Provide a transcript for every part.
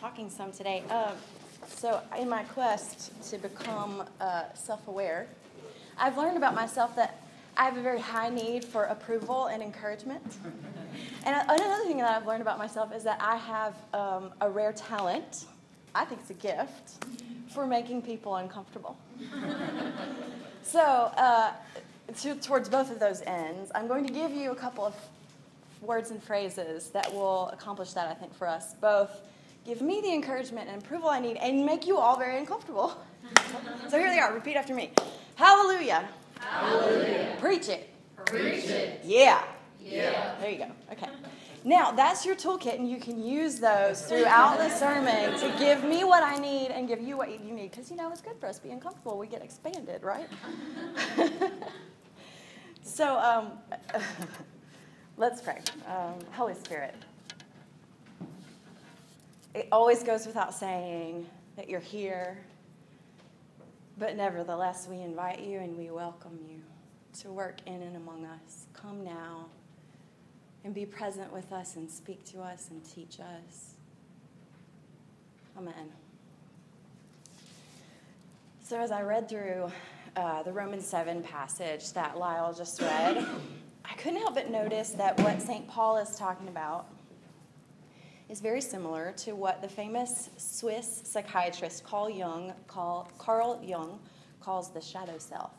talking some today. Um, so, in my quest to become uh, self aware, I've learned about myself that I have a very high need for approval and encouragement. And another thing that I've learned about myself is that I have um, a rare talent, I think it's a gift, for making people uncomfortable. so, uh, to, towards both of those ends, I'm going to give you a couple of words and phrases that will accomplish that, I think, for us. Both give me the encouragement and approval I need and make you all very uncomfortable. so here they are. Repeat after me. Hallelujah. Hallelujah. Preach it. Preach it. Yeah. Yeah. There you go. Okay. Now, that's your toolkit, and you can use those throughout the sermon to give me what I need and give you what you need. Because, you know, it's good for us being comfortable. We get expanded, right? so, um, let's pray. Um, Holy Spirit, it always goes without saying that you're here, but nevertheless, we invite you and we welcome you to work in and among us. Come now and be present with us and speak to us and teach us. Amen. So, as I read through uh, the Romans 7 passage that Lyle just read, I couldn't help but notice that what St. Paul is talking about is very similar to what the famous Swiss psychiatrist Carl Jung, call, Carl Jung calls the shadow self.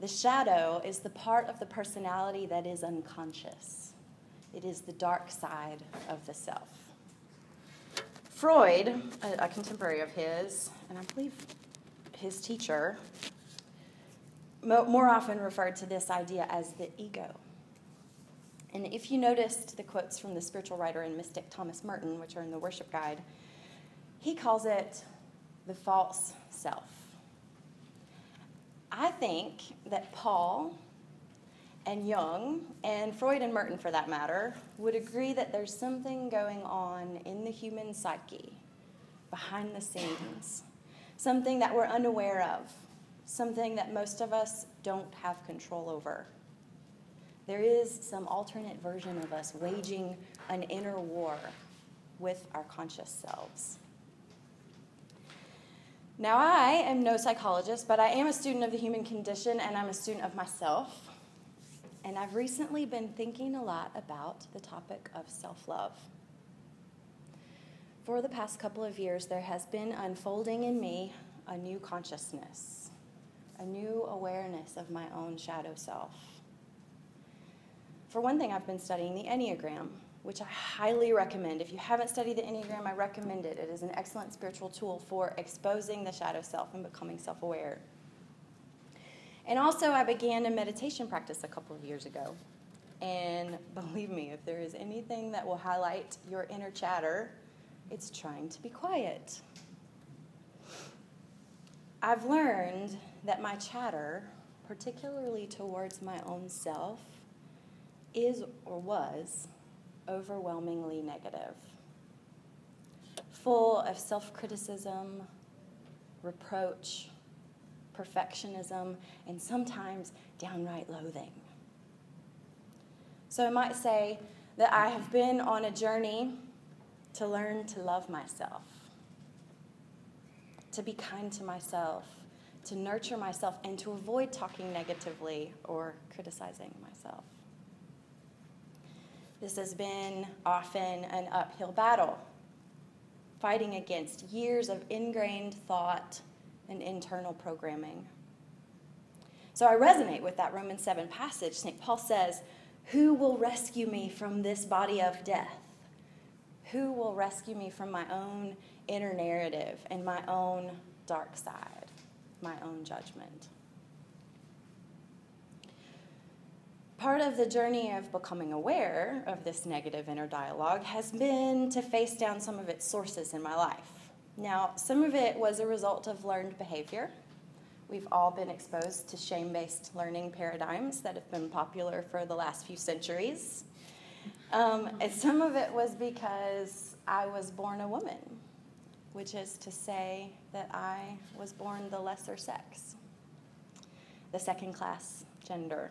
The shadow is the part of the personality that is unconscious. It is the dark side of the self. Freud, a, a contemporary of his, and I believe his teacher, mo- more often referred to this idea as the ego. And if you noticed the quotes from the spiritual writer and mystic Thomas Merton, which are in the worship guide, he calls it the false self. I think that Paul and Jung, and Freud and Merton for that matter, would agree that there's something going on in the human psyche behind the scenes, something that we're unaware of, something that most of us don't have control over. There is some alternate version of us waging an inner war with our conscious selves. Now, I am no psychologist, but I am a student of the human condition and I'm a student of myself. And I've recently been thinking a lot about the topic of self love. For the past couple of years, there has been unfolding in me a new consciousness, a new awareness of my own shadow self. For one thing, I've been studying the Enneagram which I highly recommend. If you haven't studied the Enneagram, I recommend it. It is an excellent spiritual tool for exposing the shadow self and becoming self aware. And also, I began a meditation practice a couple of years ago. And believe me, if there is anything that will highlight your inner chatter, it's trying to be quiet. I've learned that my chatter, particularly towards my own self, is or was overwhelmingly negative, full of self criticism, reproach, perfectionism, and sometimes downright loathing. So I might say that I have been on a journey to learn to love myself, to be kind to myself, to nurture myself, and to avoid talking negatively or criticizing myself. This has been often an uphill battle, fighting against years of ingrained thought and internal programming. So I resonate with that Romans 7 passage. St. Paul says, Who will rescue me from this body of death? Who will rescue me from my own inner narrative and my own dark side, my own judgment? Part of the journey of becoming aware of this negative inner dialogue has been to face down some of its sources in my life. Now, some of it was a result of learned behavior. We've all been exposed to shame based learning paradigms that have been popular for the last few centuries. Um, and some of it was because I was born a woman, which is to say that I was born the lesser sex, the second class gender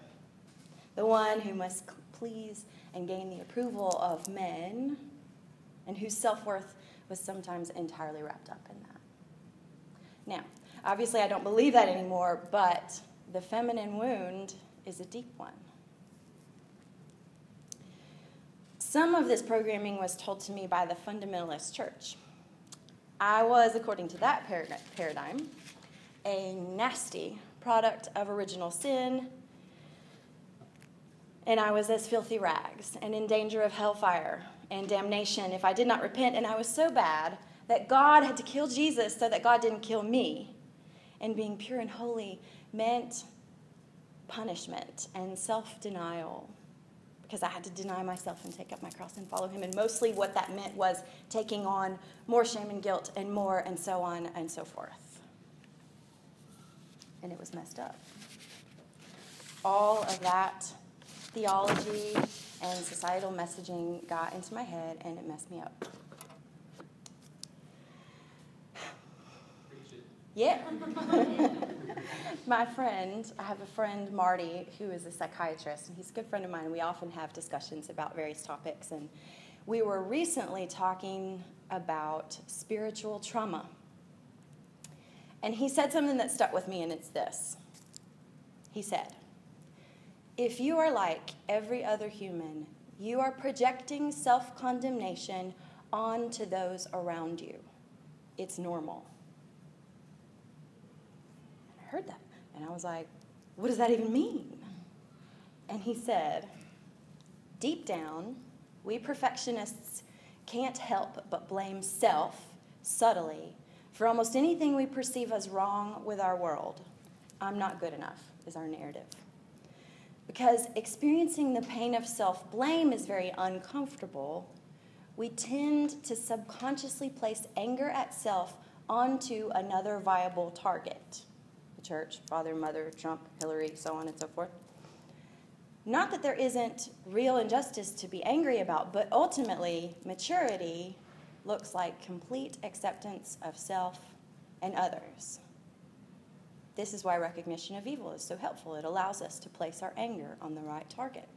the one who must please and gain the approval of men and whose self worth was sometimes entirely wrapped up in that. Now, obviously, I don't believe that anymore, but the feminine wound is a deep one. Some of this programming was told to me by the fundamentalist church. I was, according to that paradigm, a nasty product of original sin, and I was as filthy rags and in danger of hellfire and damnation if I did not repent, and I was so bad that God had to kill Jesus so that God didn't kill me. And being pure and holy meant punishment and self denial because I had to deny myself and take up my cross and follow him. And mostly what that meant was taking on more shame and guilt and more and so on and so forth. And it was messed up. All of that theology and societal messaging got into my head and it messed me up. Yeah. my friend, I have a friend, Marty, who is a psychiatrist, and he's a good friend of mine, we often have discussions about various topics. And we were recently talking about spiritual trauma. And he said something that stuck with me, and it's this. He said, If you are like every other human, you are projecting self condemnation onto those around you. It's normal And I heard that. And I was like, what does that even mean? And he said, deep down, we perfectionists can't help but blame self subtly for almost anything we perceive as wrong with our world. I'm not good enough, is our narrative. Because experiencing the pain of self blame is very uncomfortable, we tend to subconsciously place anger at self onto another viable target the church, father, mother, Trump, Hillary, so on and so forth. Not that there isn't real injustice to be angry about, but ultimately, maturity looks like complete acceptance of self and others. This is why recognition of evil is so helpful. It allows us to place our anger on the right target.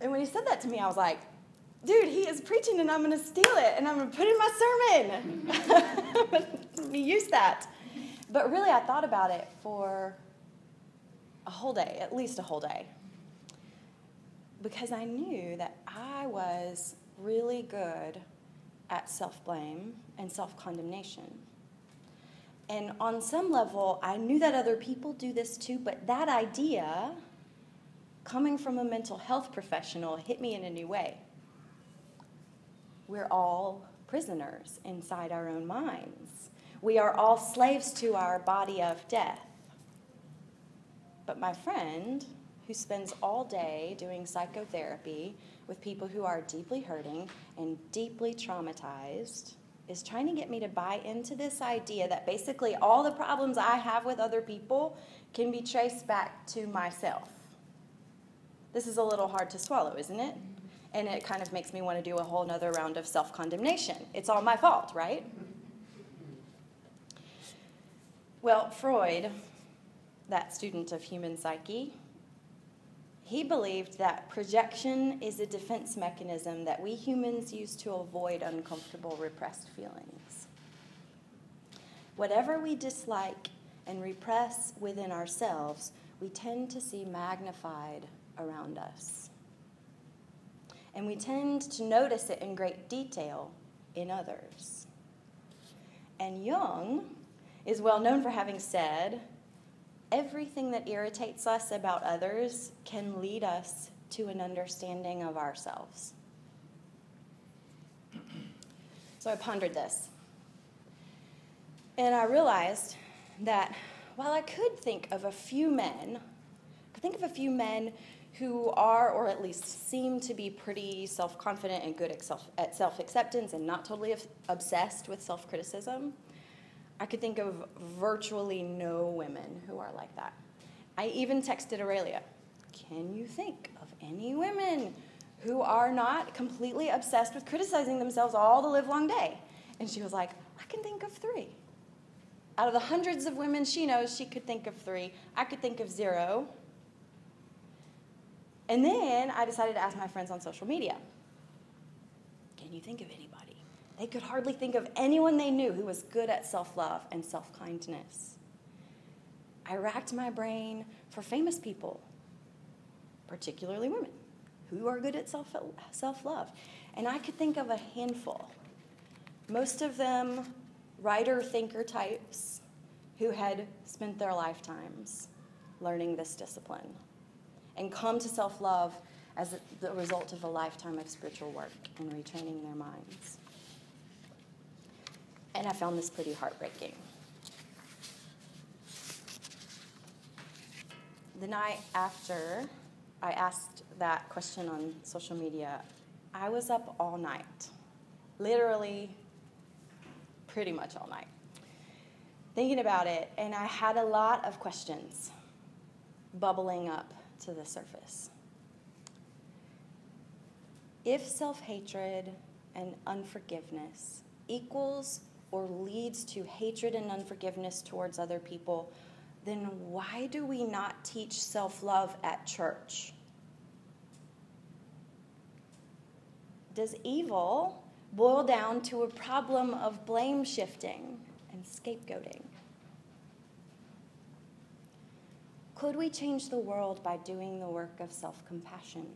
And when he said that to me, I was like, dude, he is preaching and I'm going to steal it and I'm going to put in my sermon. use that. But really, I thought about it for a whole day, at least a whole day. Because I knew that I was really good at self blame and self condemnation. And on some level, I knew that other people do this too, but that idea, coming from a mental health professional, hit me in a new way. We're all prisoners inside our own minds. We are all slaves to our body of death. But my friend, who spends all day doing psychotherapy with people who are deeply hurting and deeply traumatized, is trying to get me to buy into this idea that basically all the problems I have with other people can be traced back to myself. This is a little hard to swallow, isn't it? And it kind of makes me want to do a whole nother round of self condemnation. It's all my fault, right? Well, Freud, that student of human psyche, he believed that projection is a defense mechanism that we humans use to avoid uncomfortable, repressed feelings. Whatever we dislike and repress within ourselves, we tend to see magnified around us. And we tend to notice it in great detail in others. And Jung, is well known for having said, everything that irritates us about others can lead us to an understanding of ourselves. So I pondered this. And I realized that while I could think of a few men, I could think of a few men who are, or at least seem to be, pretty self confident and good at self acceptance and not totally obsessed with self criticism. I could think of virtually no women who are like that. I even texted Aurelia, can you think of any women who are not completely obsessed with criticizing themselves all the livelong day? And she was like, I can think of three. Out of the hundreds of women she knows, she could think of three. I could think of zero. And then I decided to ask my friends on social media. Can you think of anybody? They could hardly think of anyone they knew who was good at self love and self kindness. I racked my brain for famous people, particularly women, who are good at self love. And I could think of a handful. Most of them writer thinker types who had spent their lifetimes learning this discipline and come to self love as the result of a lifetime of spiritual work and retraining their minds. And I found this pretty heartbreaking. The night after I asked that question on social media, I was up all night, literally, pretty much all night, thinking about it, and I had a lot of questions bubbling up to the surface. If self hatred and unforgiveness equals or leads to hatred and unforgiveness towards other people, then why do we not teach self love at church? Does evil boil down to a problem of blame shifting and scapegoating? Could we change the world by doing the work of self compassion?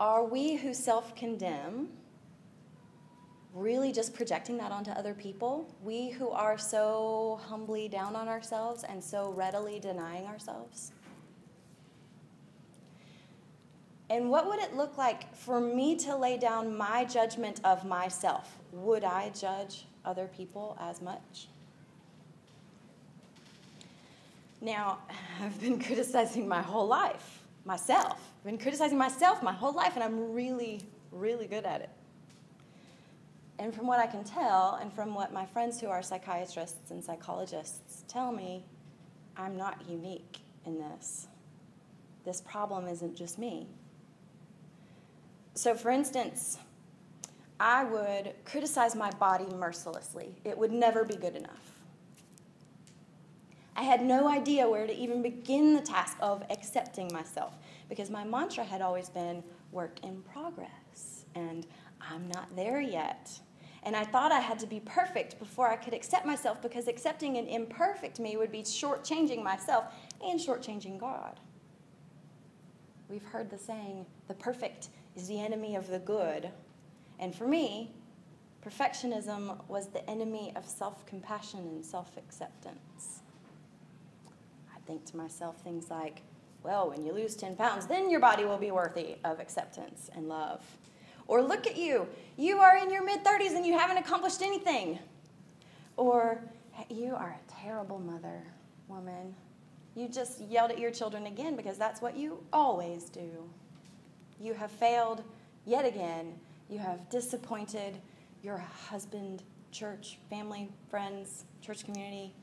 Are we who self condemn really just projecting that onto other people? We who are so humbly down on ourselves and so readily denying ourselves? And what would it look like for me to lay down my judgment of myself? Would I judge other people as much? Now, I've been criticizing my whole life, myself. I've been criticizing myself my whole life, and I'm really, really good at it. And from what I can tell, and from what my friends who are psychiatrists and psychologists tell me, I'm not unique in this. This problem isn't just me. So, for instance, I would criticize my body mercilessly, it would never be good enough. I had no idea where to even begin the task of accepting myself because my mantra had always been work in progress and I'm not there yet. And I thought I had to be perfect before I could accept myself because accepting an imperfect me would be shortchanging myself and shortchanging God. We've heard the saying, the perfect is the enemy of the good. And for me, perfectionism was the enemy of self compassion and self acceptance I think to myself things like, well, when you lose 10 pounds, then your body will be worthy of acceptance and love. Or look at you, you are in your mid 30s and you haven't accomplished anything. Or you are a terrible mother, woman. You just yelled at your children again because that's what you always do. You have failed yet again. You have disappointed your husband, church, family, friends, church community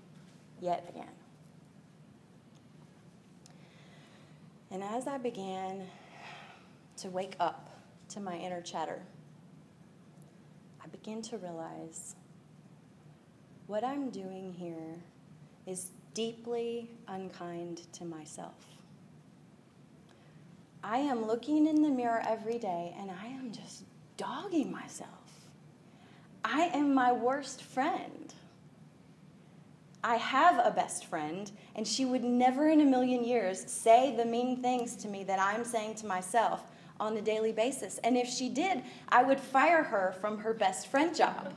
yet again. And as I began to wake up to my inner chatter, I begin to realize what I'm doing here is deeply unkind to myself. I am looking in the mirror every day and I am just dogging myself. I am my worst friend. I have a best friend, and she would never in a million years say the mean things to me that I'm saying to myself on a daily basis. And if she did, I would fire her from her best friend job.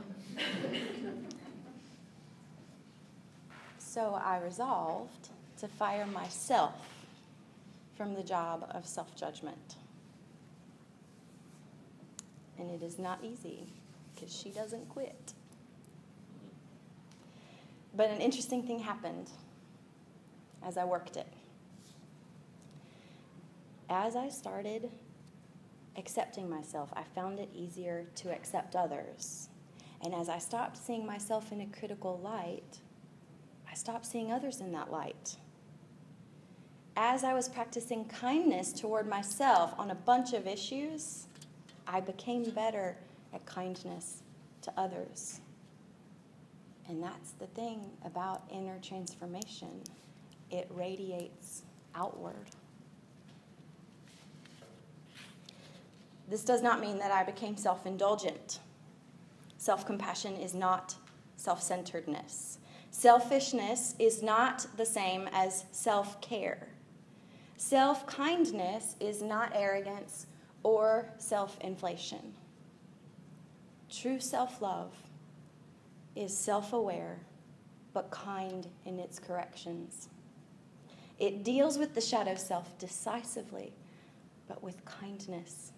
so I resolved to fire myself from the job of self judgment. And it is not easy because she doesn't quit. But an interesting thing happened as I worked it. As I started accepting myself, I found it easier to accept others. And as I stopped seeing myself in a critical light, I stopped seeing others in that light. As I was practicing kindness toward myself on a bunch of issues, I became better at kindness to others. And that's the thing about inner transformation it radiates outward. This does not mean that I became self indulgent. Self compassion is not self centeredness. Selfishness is not the same as self care. Self kindness is not arrogance or self inflation. True self love is self aware but kind in its corrections. It deals with the shadow self decisively, but with kindness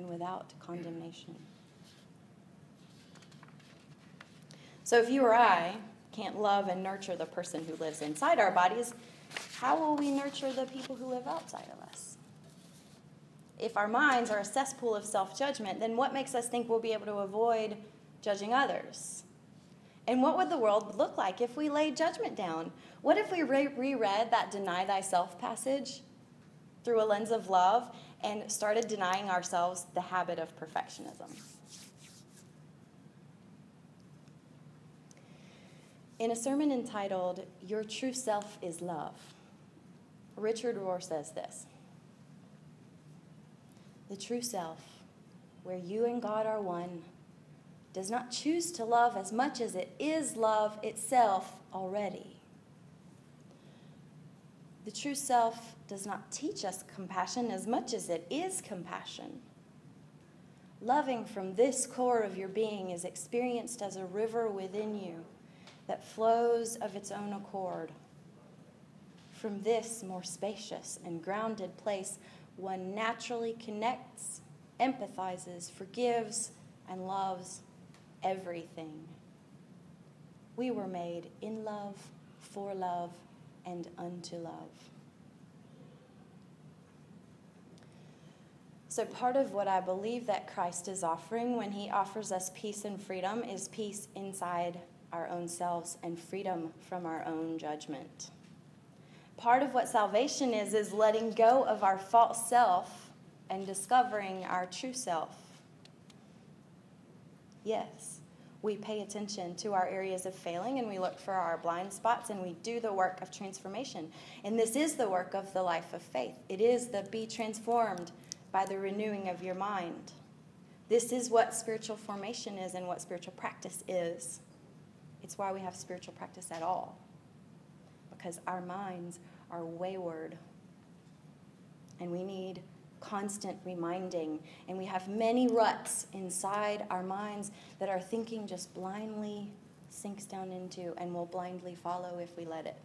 and without condemnation. So, if you or I can't love and nurture the person who lives inside our bodies, how will we nurture the people who live outside of us? If our minds are a cesspool of self judgment, then what makes us think we'll be able to avoid judging others? And what would the world look like if we laid judgment down? What if we re- reread that deny thyself passage through a lens of love and started denying ourselves the habit of perfectionism? In a sermon entitled, Your True Self is Love, Richard Rohr says this The true self, where you and God are one, does not choose to love as much as it is love itself already. The true self does not teach us compassion as much as it is compassion. Loving from this core of your being is experienced as a river within you that flows of its own accord. From this more spacious and grounded place, one naturally connects, empathizes, forgives, and loves everything. We were made in love, for love, and unto love. So, part of what I believe that Christ is offering when he offers us peace and freedom is peace inside our own selves and freedom from our own judgment. Part of what salvation is, is letting go of our false self and discovering our true self. Yes, we pay attention to our areas of failing and we look for our blind spots and we do the work of transformation. And this is the work of the life of faith. It is the be transformed by the renewing of your mind. This is what spiritual formation is and what spiritual practice is. It's why we have spiritual practice at all, because our minds are wayward and we need constant reminding. And we have many ruts inside our minds that our thinking just blindly sinks down into and will blindly follow if we let it.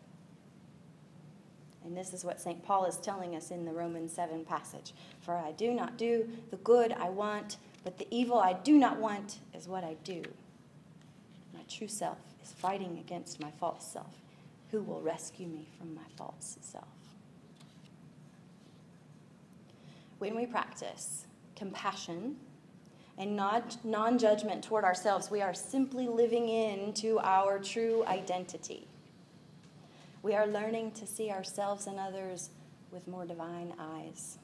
And this is what St. Paul is telling us in the Romans 7 passage. For I do not do the good I want, but the evil I do not want is what I do. My true self is fighting against my false self. Who will rescue me from my false self? when we practice compassion and non judgment toward ourselves, we are simply living into our true identity. We are learning to see ourselves and others with more divine eyes.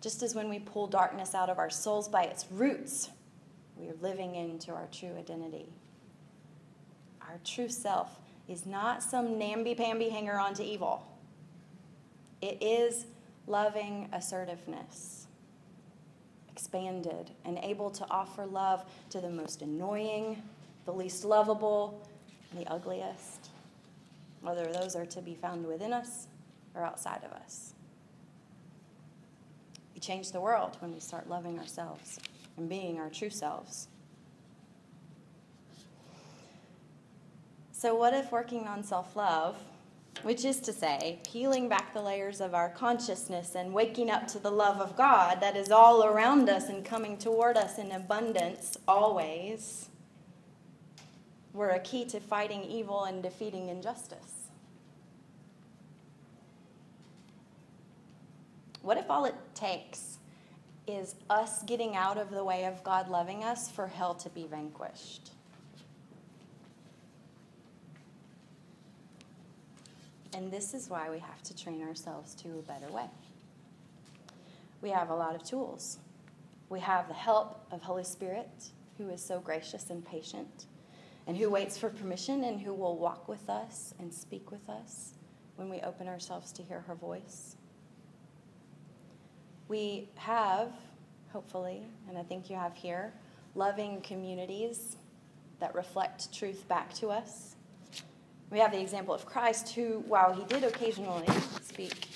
Just as when we pull darkness out of our souls by its roots, we are living into our true identity. Our true self is not some namby pamby hanger on to evil. It is loving assertiveness, expanded and able to offer love to the most annoying, the least lovable, and the ugliest, whether those are to be found within us or outside of us. We change the world when we start loving ourselves and being our true selves. So, what if working on self love which is to say, peeling back the layers of our consciousness and waking up to the love of God that is all around us and coming toward us in abundance always, were a key to fighting evil and defeating injustice. What if all it takes is us getting out of the way of God loving us for hell to be vanquished? And this is why we have to train ourselves to a better way. We have a lot of tools. We have the help of Holy Spirit, who is so gracious and patient, and who waits for permission and who will walk with us and speak with us when we open ourselves to hear her voice. We have hopefully, and I think you have here, loving communities that reflect truth back to us. We have the example of Christ, who, while he did occasionally speak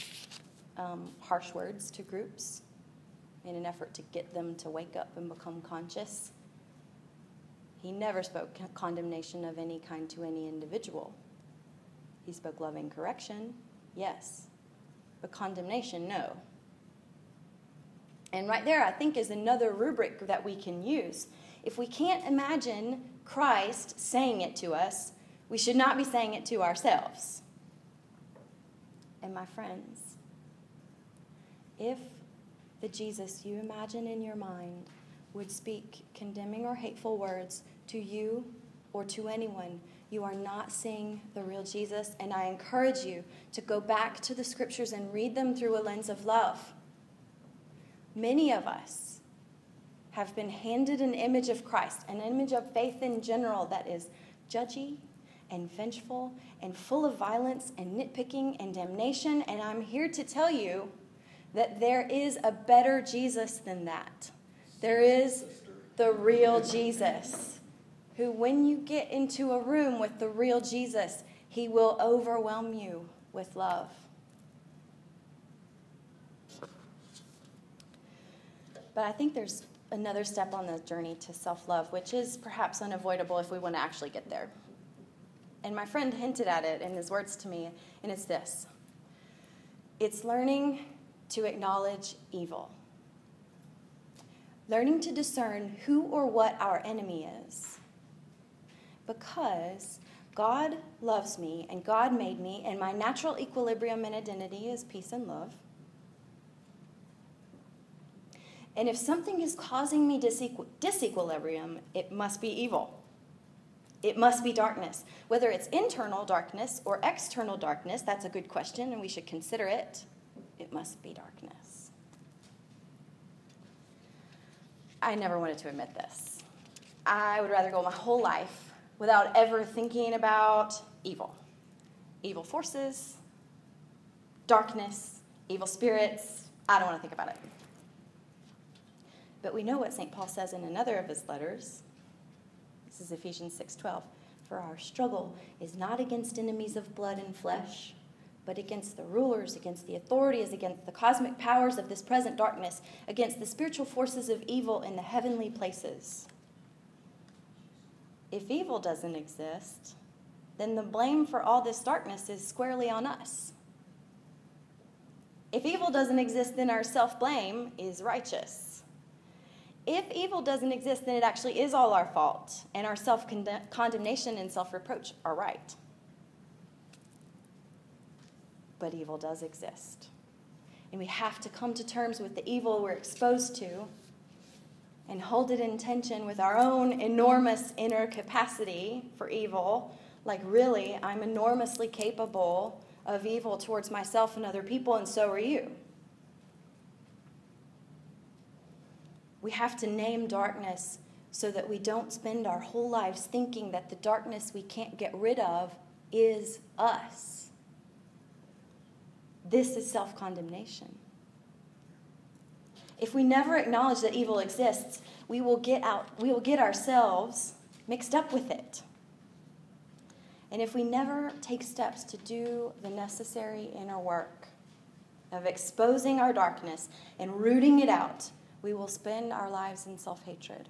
um, harsh words to groups in an effort to get them to wake up and become conscious, he never spoke condemnation of any kind to any individual. He spoke loving correction, yes, but condemnation, no. And right there, I think, is another rubric that we can use. If we can't imagine Christ saying it to us, we should not be saying it to ourselves. And my friends, if the Jesus you imagine in your mind would speak condemning or hateful words to you or to anyone, you are not seeing the real Jesus. And I encourage you to go back to the scriptures and read them through a lens of love. Many of us have been handed an image of Christ, an image of faith in general that is judgy and vengeful and full of violence and nitpicking and damnation. And I'm here to tell you that there is a better Jesus than that. There is the real Jesus, who, when you get into a room with the real Jesus, he will overwhelm you with love. But I think there's another step on the journey to self love, which is perhaps unavoidable if we want to actually get there. And my friend hinted at it in his words to me, and it's this it's learning to acknowledge evil, learning to discern who or what our enemy is. Because God loves me, and God made me, and my natural equilibrium and identity is peace and love. And if something is causing me disequ- disequilibrium, it must be evil. It must be darkness. Whether it's internal darkness or external darkness, that's a good question, and we should consider it. It must be darkness. I never wanted to admit this. I would rather go my whole life without ever thinking about evil. Evil forces, darkness, evil spirits. I don't want to think about it. But we know what St. Paul says in another of his letters. This is Ephesians 6:12. For our struggle is not against enemies of blood and flesh, but against the rulers, against the authorities, against the cosmic powers of this present darkness, against the spiritual forces of evil in the heavenly places. If evil doesn't exist, then the blame for all this darkness is squarely on us. If evil doesn't exist, then our self blame is righteous if evil doesn't exist, then it actually is all our fault, and our self condemnation and self reproach are right. But evil does exist. And we have to come to terms with the evil we're exposed to and hold it in tension with our own enormous inner capacity for evil. Like, really, I'm enormously capable of evil towards myself and other people, and so are you. We have to name darkness so that we don't spend our whole lives thinking that the darkness we can't get rid of is us. This is self condemnation. If we never acknowledge that evil exists, we will get out we will get ourselves mixed up with it. And if we never take steps to do the necessary inner work of exposing our darkness and rooting it out, we will spend our lives in self hatred.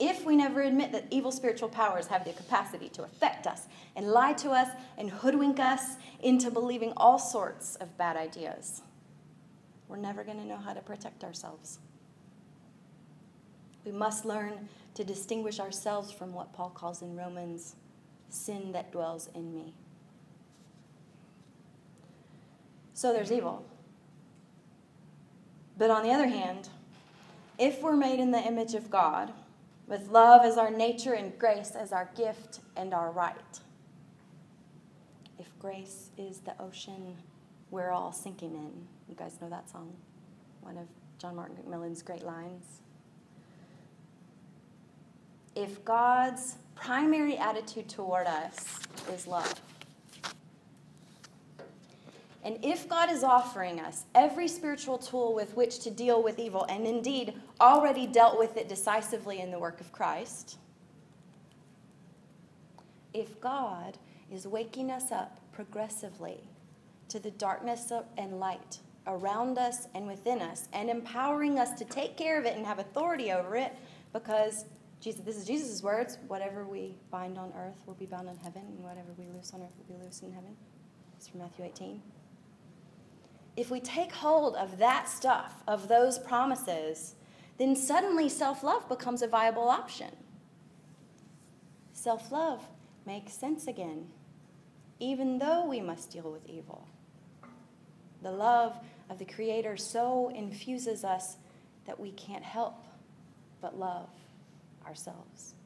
If we never admit that evil spiritual powers have the capacity to affect us and lie to us and hoodwink us into believing all sorts of bad ideas, we're never going to know how to protect ourselves. We must learn to distinguish ourselves from what Paul calls in Romans sin that dwells in me. So there's evil. But on the other hand, if we're made in the image of God, with love as our nature and grace as our gift and our right, if grace is the ocean we're all sinking in, you guys know that song, one of John Mark McMillan's great lines. If God's primary attitude toward us is love, And if God is offering us every spiritual tool with which to deal with evil, and indeed already dealt with it decisively in the work of Christ, if God is waking us up progressively to the darkness and light around us and within us and empowering us to take care of it and have authority over it because Jesus, this is Jesus' words whatever we bind on earth will be bound in heaven, and whatever we loose on earth will be loose in heaven. It's from Matthew 18. If we take hold of that stuff, of those promises, then suddenly self love becomes a viable option. Self love makes sense again, even though we must deal with evil. The love of the Creator so infuses us that we can't help but love ourselves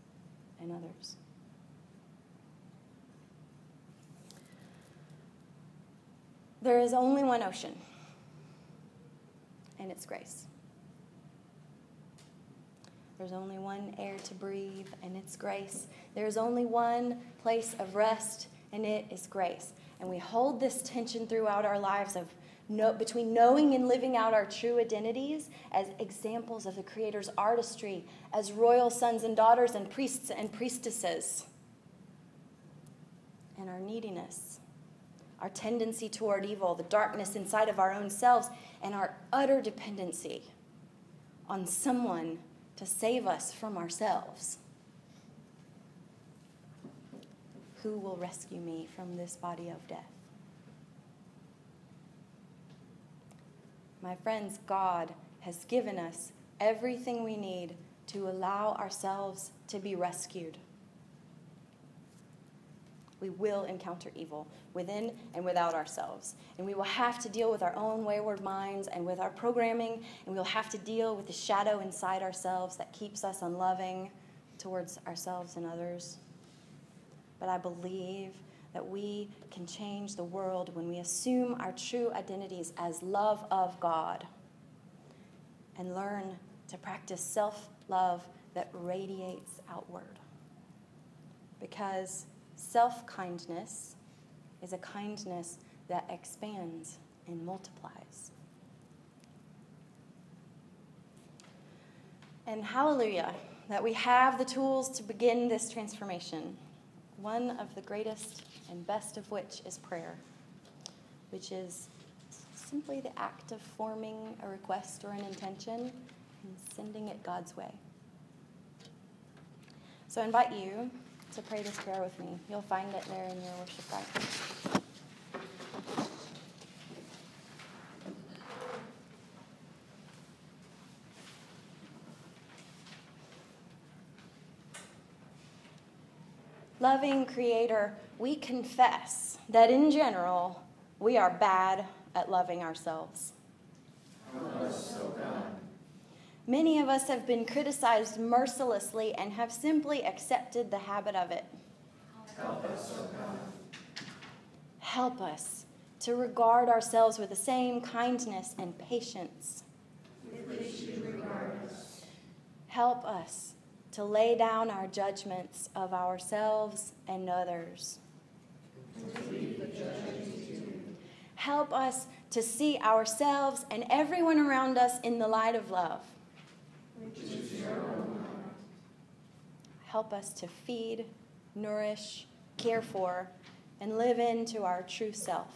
and others. There is only one ocean, and it's grace. There's only one air to breathe, and it's grace. There's only one place of rest, and it is grace. And we hold this tension throughout our lives of know, between knowing and living out our true identities as examples of the Creator's artistry, as royal sons and daughters and priests and priestesses, and our neediness, our tendency toward evil, the darkness inside of our own selves, and our utter dependency on someone to save us from ourselves. Who will rescue me from this body of death? My friends, God has given us everything we need to allow ourselves to be rescued. We will encounter evil within and without ourselves. And we will have to deal with our own wayward minds and with our programming, and we'll have to deal with the shadow inside ourselves that keeps us unloving towards ourselves and others. But I believe that we can change the world when we assume our true identities as love of God and learn to practice self love that radiates outward. Because self kindness is a kindness that expands and multiplies. And hallelujah that we have the tools to begin this transformation. One of the greatest and best of which is prayer, which is simply the act of forming a request or an intention and sending it God's way. So I invite you to pray this prayer with me. You'll find it there in your worship guide. Loving Creator, we confess that in general, we are bad at loving ourselves. Many of us have been criticized mercilessly and have simply accepted the habit of it. Help us, God. Help us to regard ourselves with the same kindness and patience. Help us to lay down our judgments of ourselves and others. Help us to see ourselves and everyone around us in the light of love. Help us to feed, nourish, care for, and live into our true self.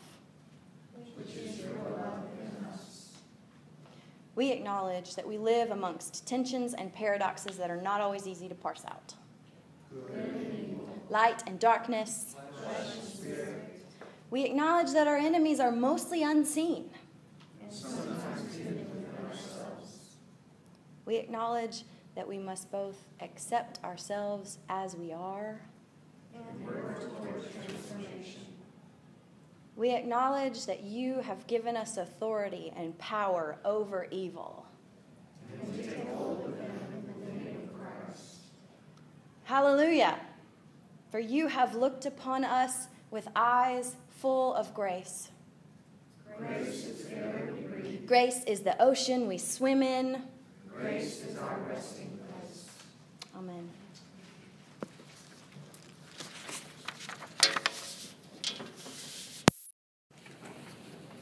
We acknowledge that we live amongst tensions and paradoxes that are not always easy to parse out. Light and darkness, we acknowledge that our enemies are mostly unseen. We acknowledge that we must both accept ourselves as we are we acknowledge that you have given us authority and power over evil. Hallelujah. For you have looked upon us with eyes full of grace. Grace is, grace is the ocean we swim in. Grace is our resting.